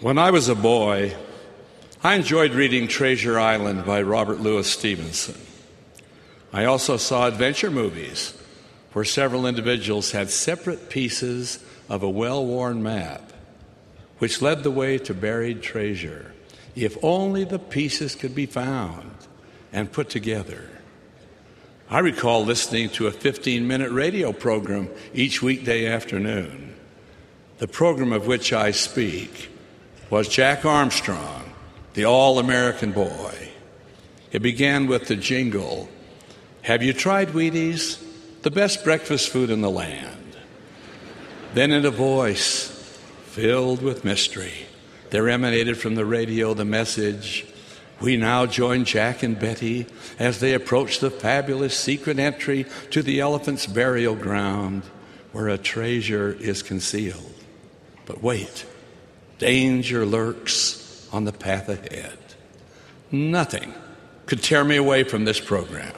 When I was a boy, I enjoyed reading Treasure Island by Robert Louis Stevenson. I also saw adventure movies where several individuals had separate pieces of a well worn map which led the way to buried treasure, if only the pieces could be found and put together. I recall listening to a 15 minute radio program each weekday afternoon. The program of which I speak was Jack Armstrong, the All American Boy. It began with the jingle Have you tried Wheaties? The best breakfast food in the land. Then, in a voice filled with mystery, there emanated from the radio the message we now join Jack and Betty as they approach the fabulous secret entry to the elephant's burial ground where a treasure is concealed. But wait, danger lurks on the path ahead. Nothing could tear me away from this program.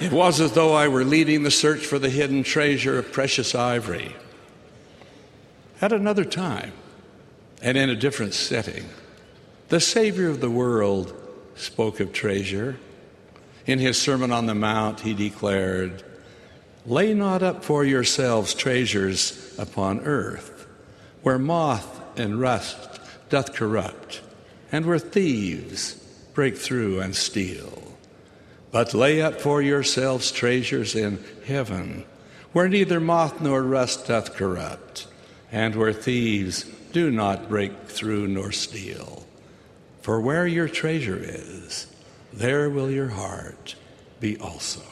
It was as though I were leading the search for the hidden treasure of precious ivory. At another time, and in a different setting, the Savior of the world spoke of treasure. In his Sermon on the Mount, he declared, Lay not up for yourselves treasures upon earth, where moth and rust doth corrupt, and where thieves break through and steal. But lay up for yourselves treasures in heaven, where neither moth nor rust doth corrupt, and where thieves do not break through nor steal. For where your treasure is, there will your heart be also.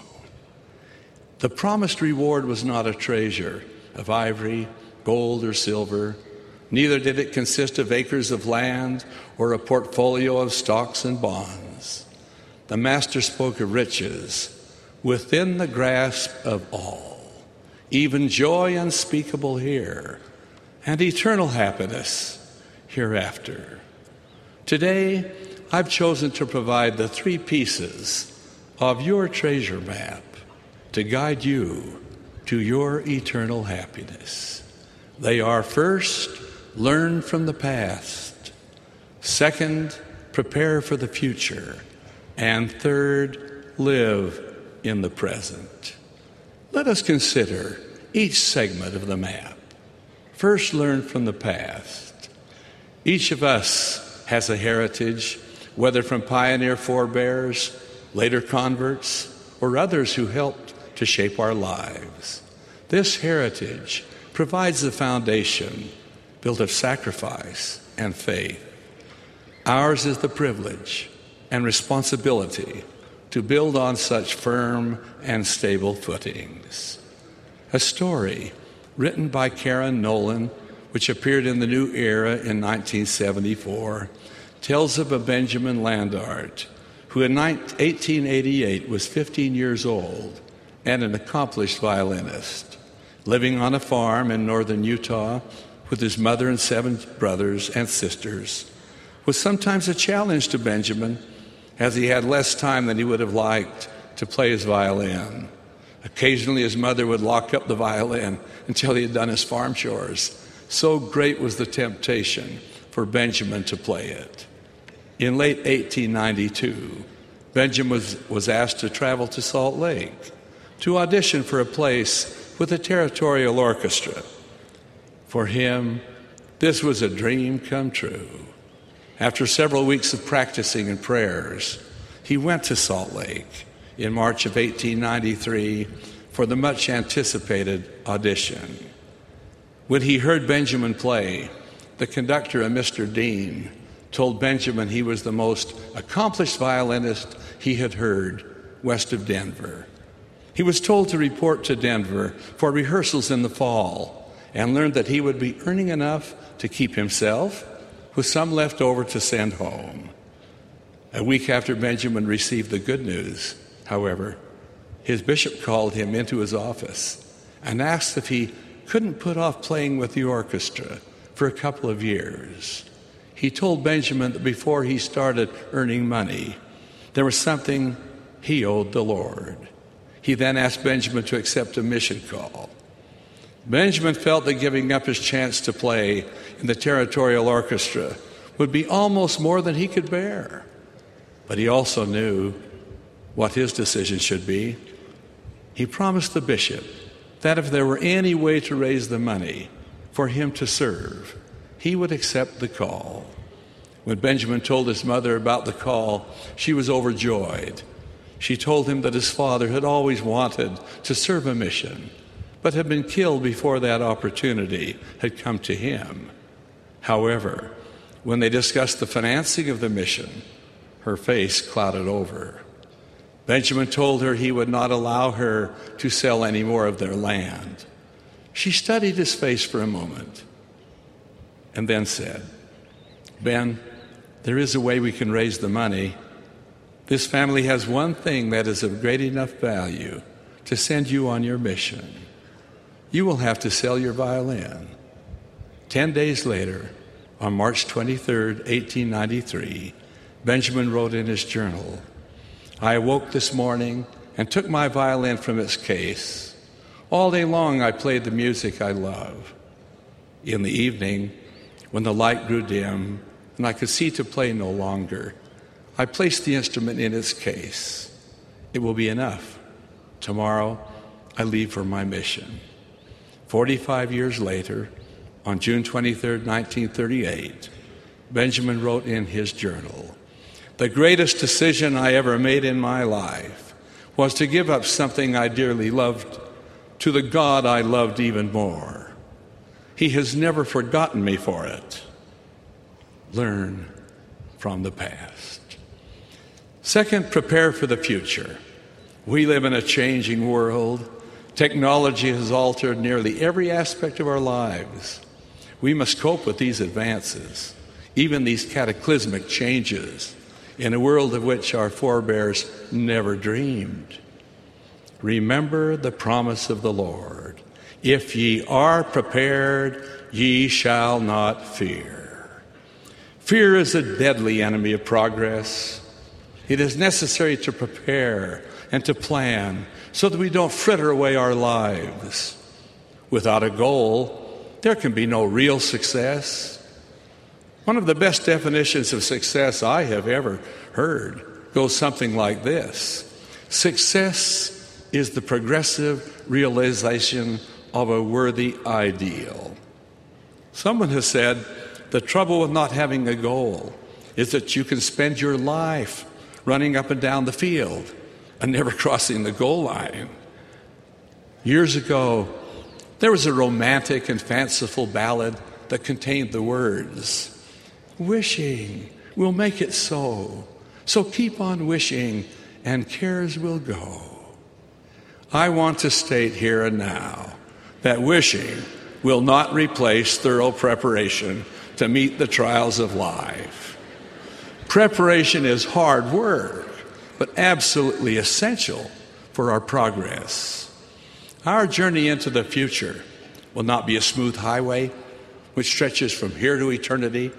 The promised reward was not a treasure of ivory, gold, or silver. Neither did it consist of acres of land or a portfolio of stocks and bonds. The Master spoke of riches within the grasp of all, even joy unspeakable here, and eternal happiness hereafter. Today, I've chosen to provide the three pieces of your treasure map to guide you to your eternal happiness. They are first, learn from the past, second, prepare for the future, and third, live in the present. Let us consider each segment of the map. First, learn from the past. Each of us has a heritage, whether from pioneer forebears, later converts, or others who helped to shape our lives. This heritage provides the foundation built of sacrifice and faith. Ours is the privilege and responsibility to build on such firm and stable footings. A story written by Karen Nolan which appeared in the New Era in 1974, tells of a Benjamin Landart who in 1888 was 15 years old and an accomplished violinist, living on a farm in northern Utah with his mother and seven brothers and sisters, was sometimes a challenge to Benjamin as he had less time than he would have liked to play his violin. Occasionally, his mother would lock up the violin until he had done his farm chores so great was the temptation for Benjamin to play it. In late 1892, Benjamin was, was asked to travel to Salt Lake to audition for a place with a territorial orchestra. For him, this was a dream come true. After several weeks of practicing and prayers, he went to Salt Lake in March of 1893 for the much anticipated audition. When he heard Benjamin play, the conductor, a Mr. Dean, told Benjamin he was the most accomplished violinist he had heard west of Denver. He was told to report to Denver for rehearsals in the fall and learned that he would be earning enough to keep himself with some left over to send home. A week after Benjamin received the good news, however, his bishop called him into his office and asked if he couldn't put off playing with the orchestra for a couple of years. He told Benjamin that before he started earning money, there was something he owed the Lord. He then asked Benjamin to accept a mission call. Benjamin felt that giving up his chance to play in the territorial orchestra would be almost more than he could bear. But he also knew what his decision should be. He promised the bishop that if there were any way to raise the money for him to serve, he would accept the call. When Benjamin told his mother about the call, she was overjoyed. She told him that his father had always wanted to serve a mission, but had been killed before that opportunity had come to him. However, when they discussed the financing of the mission, her face clouded over. Benjamin told her he would not allow her to sell any more of their land. She studied his face for a moment and then said, Ben, there is a way we can raise the money. This family has one thing that is of great enough value to send you on your mission. You will have to sell your violin. Ten days later, on March 23, 1893, Benjamin wrote in his journal I awoke this morning and took my violin from its case. All day long I played the music I love. In the evening, when the light grew dim and I could see to play no longer, I placed the instrument in its case. It will be enough. Tomorrow, I leave for my mission. 45 years later, on June 23, 1938, Benjamin wrote in his journal The greatest decision I ever made in my life was to give up something I dearly loved to the God I loved even more. He has never forgotten me for it. Learn from the past. Second, prepare for the future. We live in a changing world. Technology has altered nearly every aspect of our lives. We must cope with these advances, even these cataclysmic changes, in a world of which our forebears never dreamed. Remember the promise of the Lord If ye are prepared, ye shall not fear. Fear is a deadly enemy of progress. It is necessary to prepare and to plan so that we don't fritter away our lives. Without a goal, there can be no real success. One of the best definitions of success I have ever heard goes something like this Success is the progressive realization of a worthy ideal. Someone has said the trouble with not having a goal is that you can spend your life running up and down the field and never crossing the goal line. Years ago, there was a romantic and fanciful ballad that contained the words Wishing will make it so, so keep on wishing, and cares will go. I want to state here and now that wishing will not replace thorough preparation to meet the trials of life. Preparation is hard work, but absolutely essential for our progress. Our journey into the future will not be a smooth highway which stretches from here to eternity.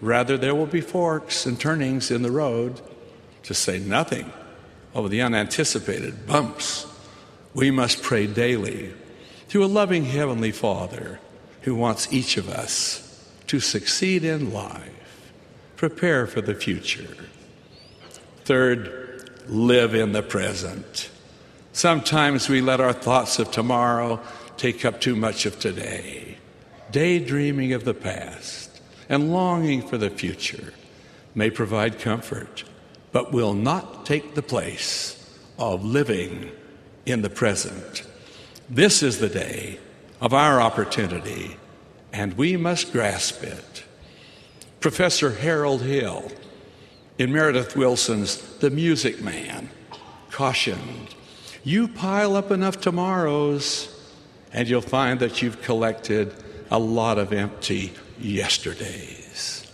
Rather, there will be forks and turnings in the road, to say nothing of the unanticipated bumps. We must pray daily to a loving Heavenly Father who wants each of us to succeed in life, prepare for the future. Third, live in the present. Sometimes we let our thoughts of tomorrow take up too much of today. Daydreaming of the past and longing for the future may provide comfort, but will not take the place of living in the present. This is the day of our opportunity, and we must grasp it. Professor Harold Hill, in Meredith Willson's The Music Man, cautioned you pile up enough tomorrows, and you'll find that you've collected a lot of empty yesterdays.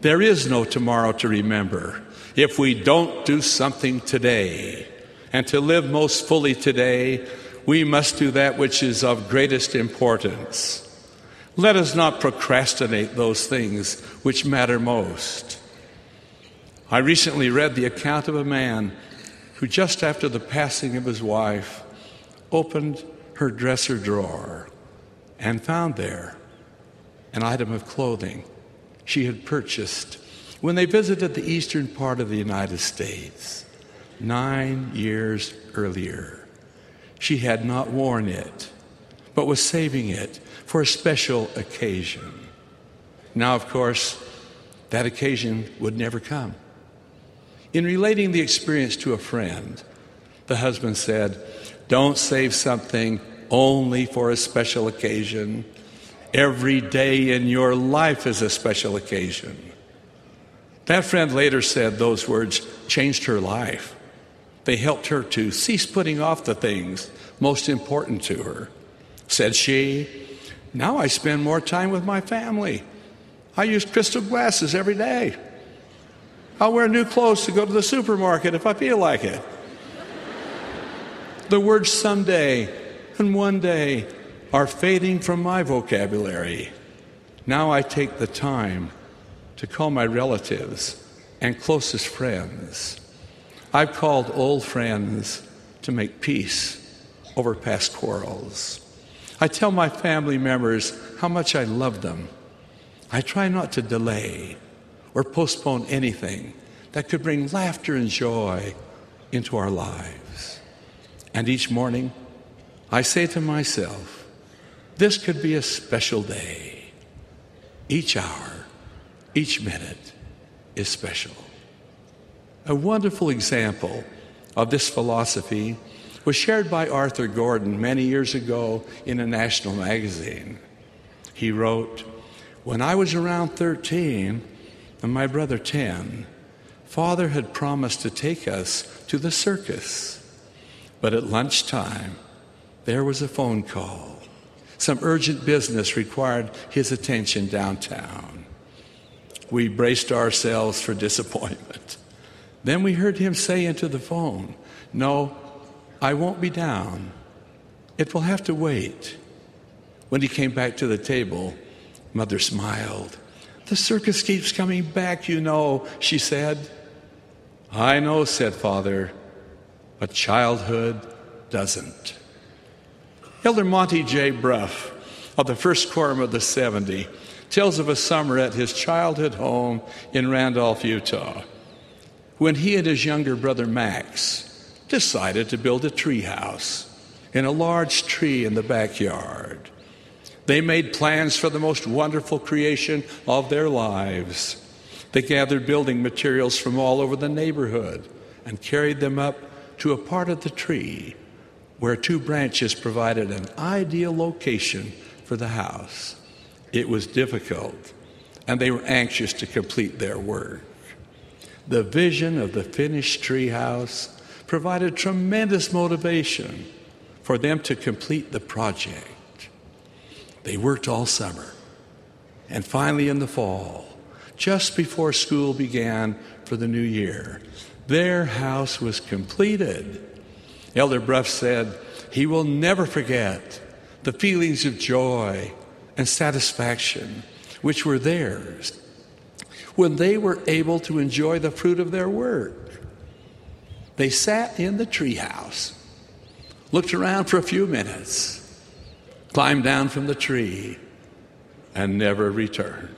There is no tomorrow to remember if we don't do something today. And to live most fully today, we must do that which is of greatest importance. Let us not procrastinate those things which matter most. I recently read the account of a man who, just after the passing of his wife, opened her dresser drawer and found there an item of clothing she had purchased when they visited the eastern part of the United States nine years earlier. She had not worn it, but was saving it for a special occasion. Now, of course, that occasion would never come. In relating the experience to a friend, the husband said, Don't save something only for a special occasion. Every day in your life is a special occasion. That friend later said those words changed her life. They helped her to cease putting off the things most important to her. Said she, Now I spend more time with my family. I use crystal glasses every day. I'll wear new clothes to go to the supermarket if I feel like it. the words someday and one day are fading from my vocabulary. Now I take the time to call my relatives and closest friends. I've called old friends to make peace over past quarrels. I tell my family members how much I love them. I try not to delay or postpone anything that could bring laughter and joy into our lives. And each morning, I say to myself, this could be a special day. Each hour, each minute is special. A wonderful example of this philosophy was shared by Arthur Gordon many years ago in a national magazine. He wrote, When I was around 13 and my brother 10, Father had promised to take us to the circus. But at lunchtime, there was a phone call. Some urgent business required his attention downtown. We braced ourselves for disappointment. Then we heard him say into the phone, No, I won't be down. It will have to wait. When he came back to the table, Mother smiled. The circus keeps coming back, you know, she said. I know, said Father, but childhood doesn't. Elder Monte J. Brough of the First Quorum of the 70 tells of a summer at his childhood home in Randolph, Utah, when he and his younger brother Max decided to build a tree house in a large tree in the backyard. They made plans for the most wonderful creation of their lives. They gathered building materials from all over the neighborhood and carried them up to a part of the tree where two branches provided an ideal location for the house. It was difficult, and they were anxious to complete their work. The vision of the finished treehouse provided tremendous motivation for them to complete the project. They worked all summer. And finally, in the fall, just before school began for the new year, their house was completed. Elder Brough said he will never forget the feelings of joy and satisfaction which were theirs when they were able to enjoy the fruit of their work. They sat in the treehouse, looked around for a few minutes, climbed down from the tree, and never returned.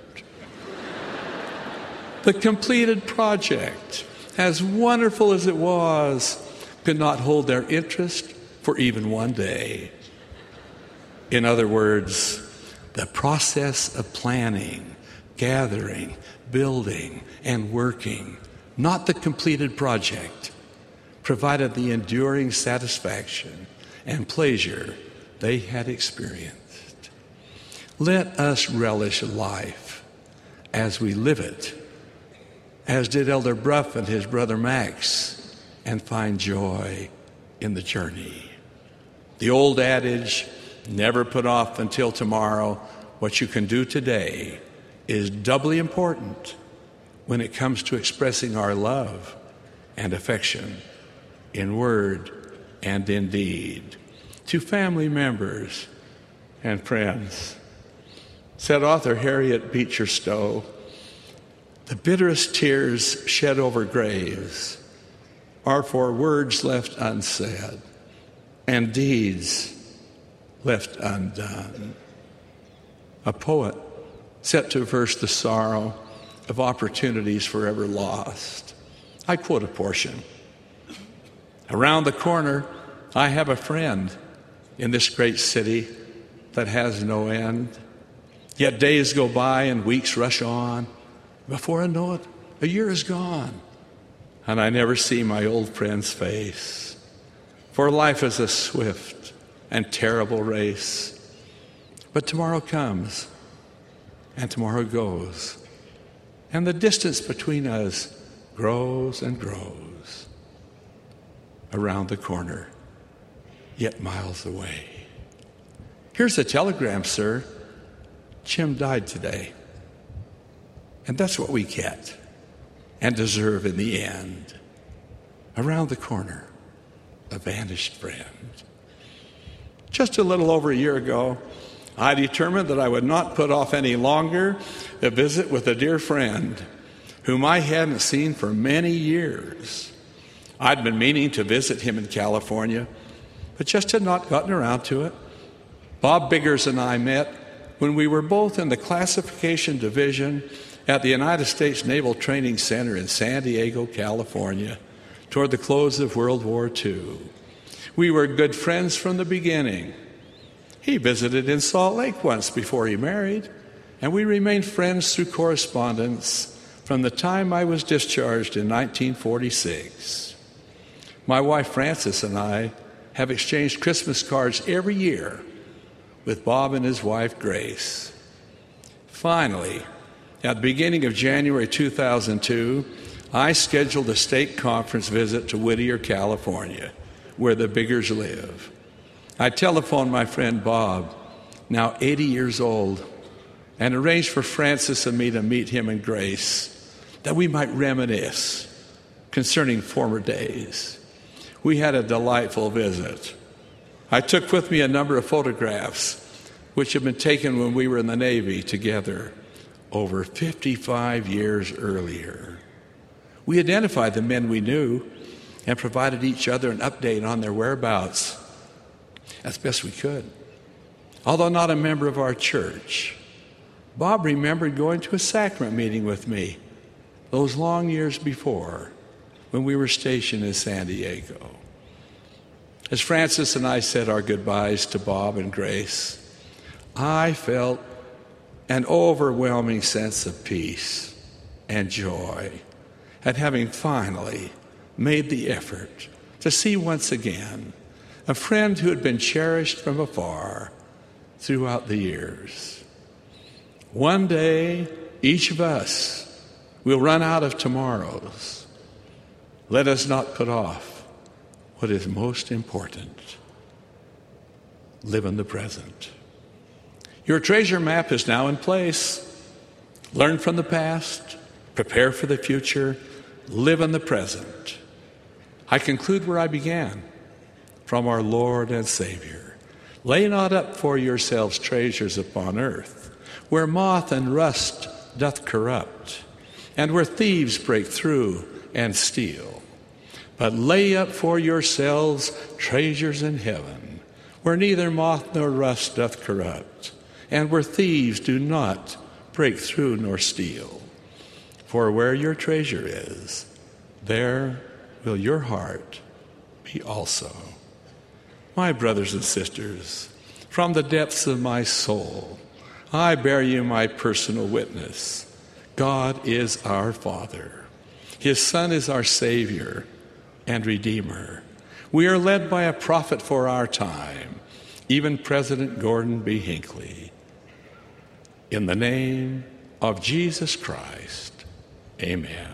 the completed project, as wonderful as it was, could not hold their interest for even one day. In other words, the process of planning, gathering, building, and working, not the completed project, provided the enduring satisfaction and pleasure they had experienced. Let us relish life as we live it, as did Elder Brough and his brother Max, and find joy in the journey. The old adage, never put off until tomorrow what you can do today, is doubly important when it comes to expressing our love and affection in word and in deed. To family members and friends, said author Harriet Beecher Stowe, the bitterest tears shed over graves are for words left unsaid and deeds left undone. a poet set to verse the sorrow of opportunities forever lost. I quote a portion. Around the corner, I have a friend in this great city that has no end. Yet days go by and weeks rush on. Before I know it, a year is gone, and I never see my old friend's face. For life is a swift and terrible race. But tomorrow comes, and tomorrow goes, and the distance between us grows and grows around the corner, yet miles away. Here's a telegram, sir. Jim died today. And that's what we get and deserve in the end. Around the corner, a vanished friend. Just a little over a year ago, I determined that I would not put off any longer a visit with a dear friend whom I hadn't seen for many years. I'd been meaning to visit him in California, but just had not gotten around to it. Bob Biggers and I met when we were both in the classification division at the United States Naval Training Center in San Diego, California, toward the close of World War II. We were good friends from the beginning. He visited in Salt Lake once before he married, and we remained friends through correspondence from the time I was discharged in 1946. My wife Frances and I have exchanged Christmas cards every year with Bob and his wife Grace. Finally, at the beginning of January 2002, I scheduled a state conference visit to Whittier, California, where the Biggers live. I telephoned my friend Bob, now 80 years old, and arranged for Frances and me to meet him and Grace that we might reminisce concerning former days. We had a delightful visit. I took with me a number of photographs which had been taken when we were in the Navy together over 55 years earlier. We identified the men we knew and provided each other an update on their whereabouts as best we could. Although not a member of our church, Bob remembered going to a sacrament meeting with me those long years before when we were stationed in San Diego. As Frances and I said our goodbyes to Bob and Grace, I felt an overwhelming sense of peace and joy at having finally made the effort to see once again a friend who had been cherished from afar throughout the years. One day, each of us will run out of tomorrows. Let us not put off what is most important. Live in the present. Your treasure map is now in place. Learn from the past, prepare for the future, live in the present. I conclude where I began from our Lord and Savior. Lay not up for yourselves treasures upon earth, where moth and rust doth corrupt, and where thieves break through and steal. But lay up for yourselves treasures in heaven, where neither moth nor rust doth corrupt and where thieves do not break through nor steal. For where your treasure is, there will your heart be also. My brothers and sisters, from the depths of my soul, I bear you my personal witness. God is our Father. His Son is our Savior and Redeemer. We are led by a prophet for our time, even President Gordon B. Hinckley. In the name of Jesus Christ, amen.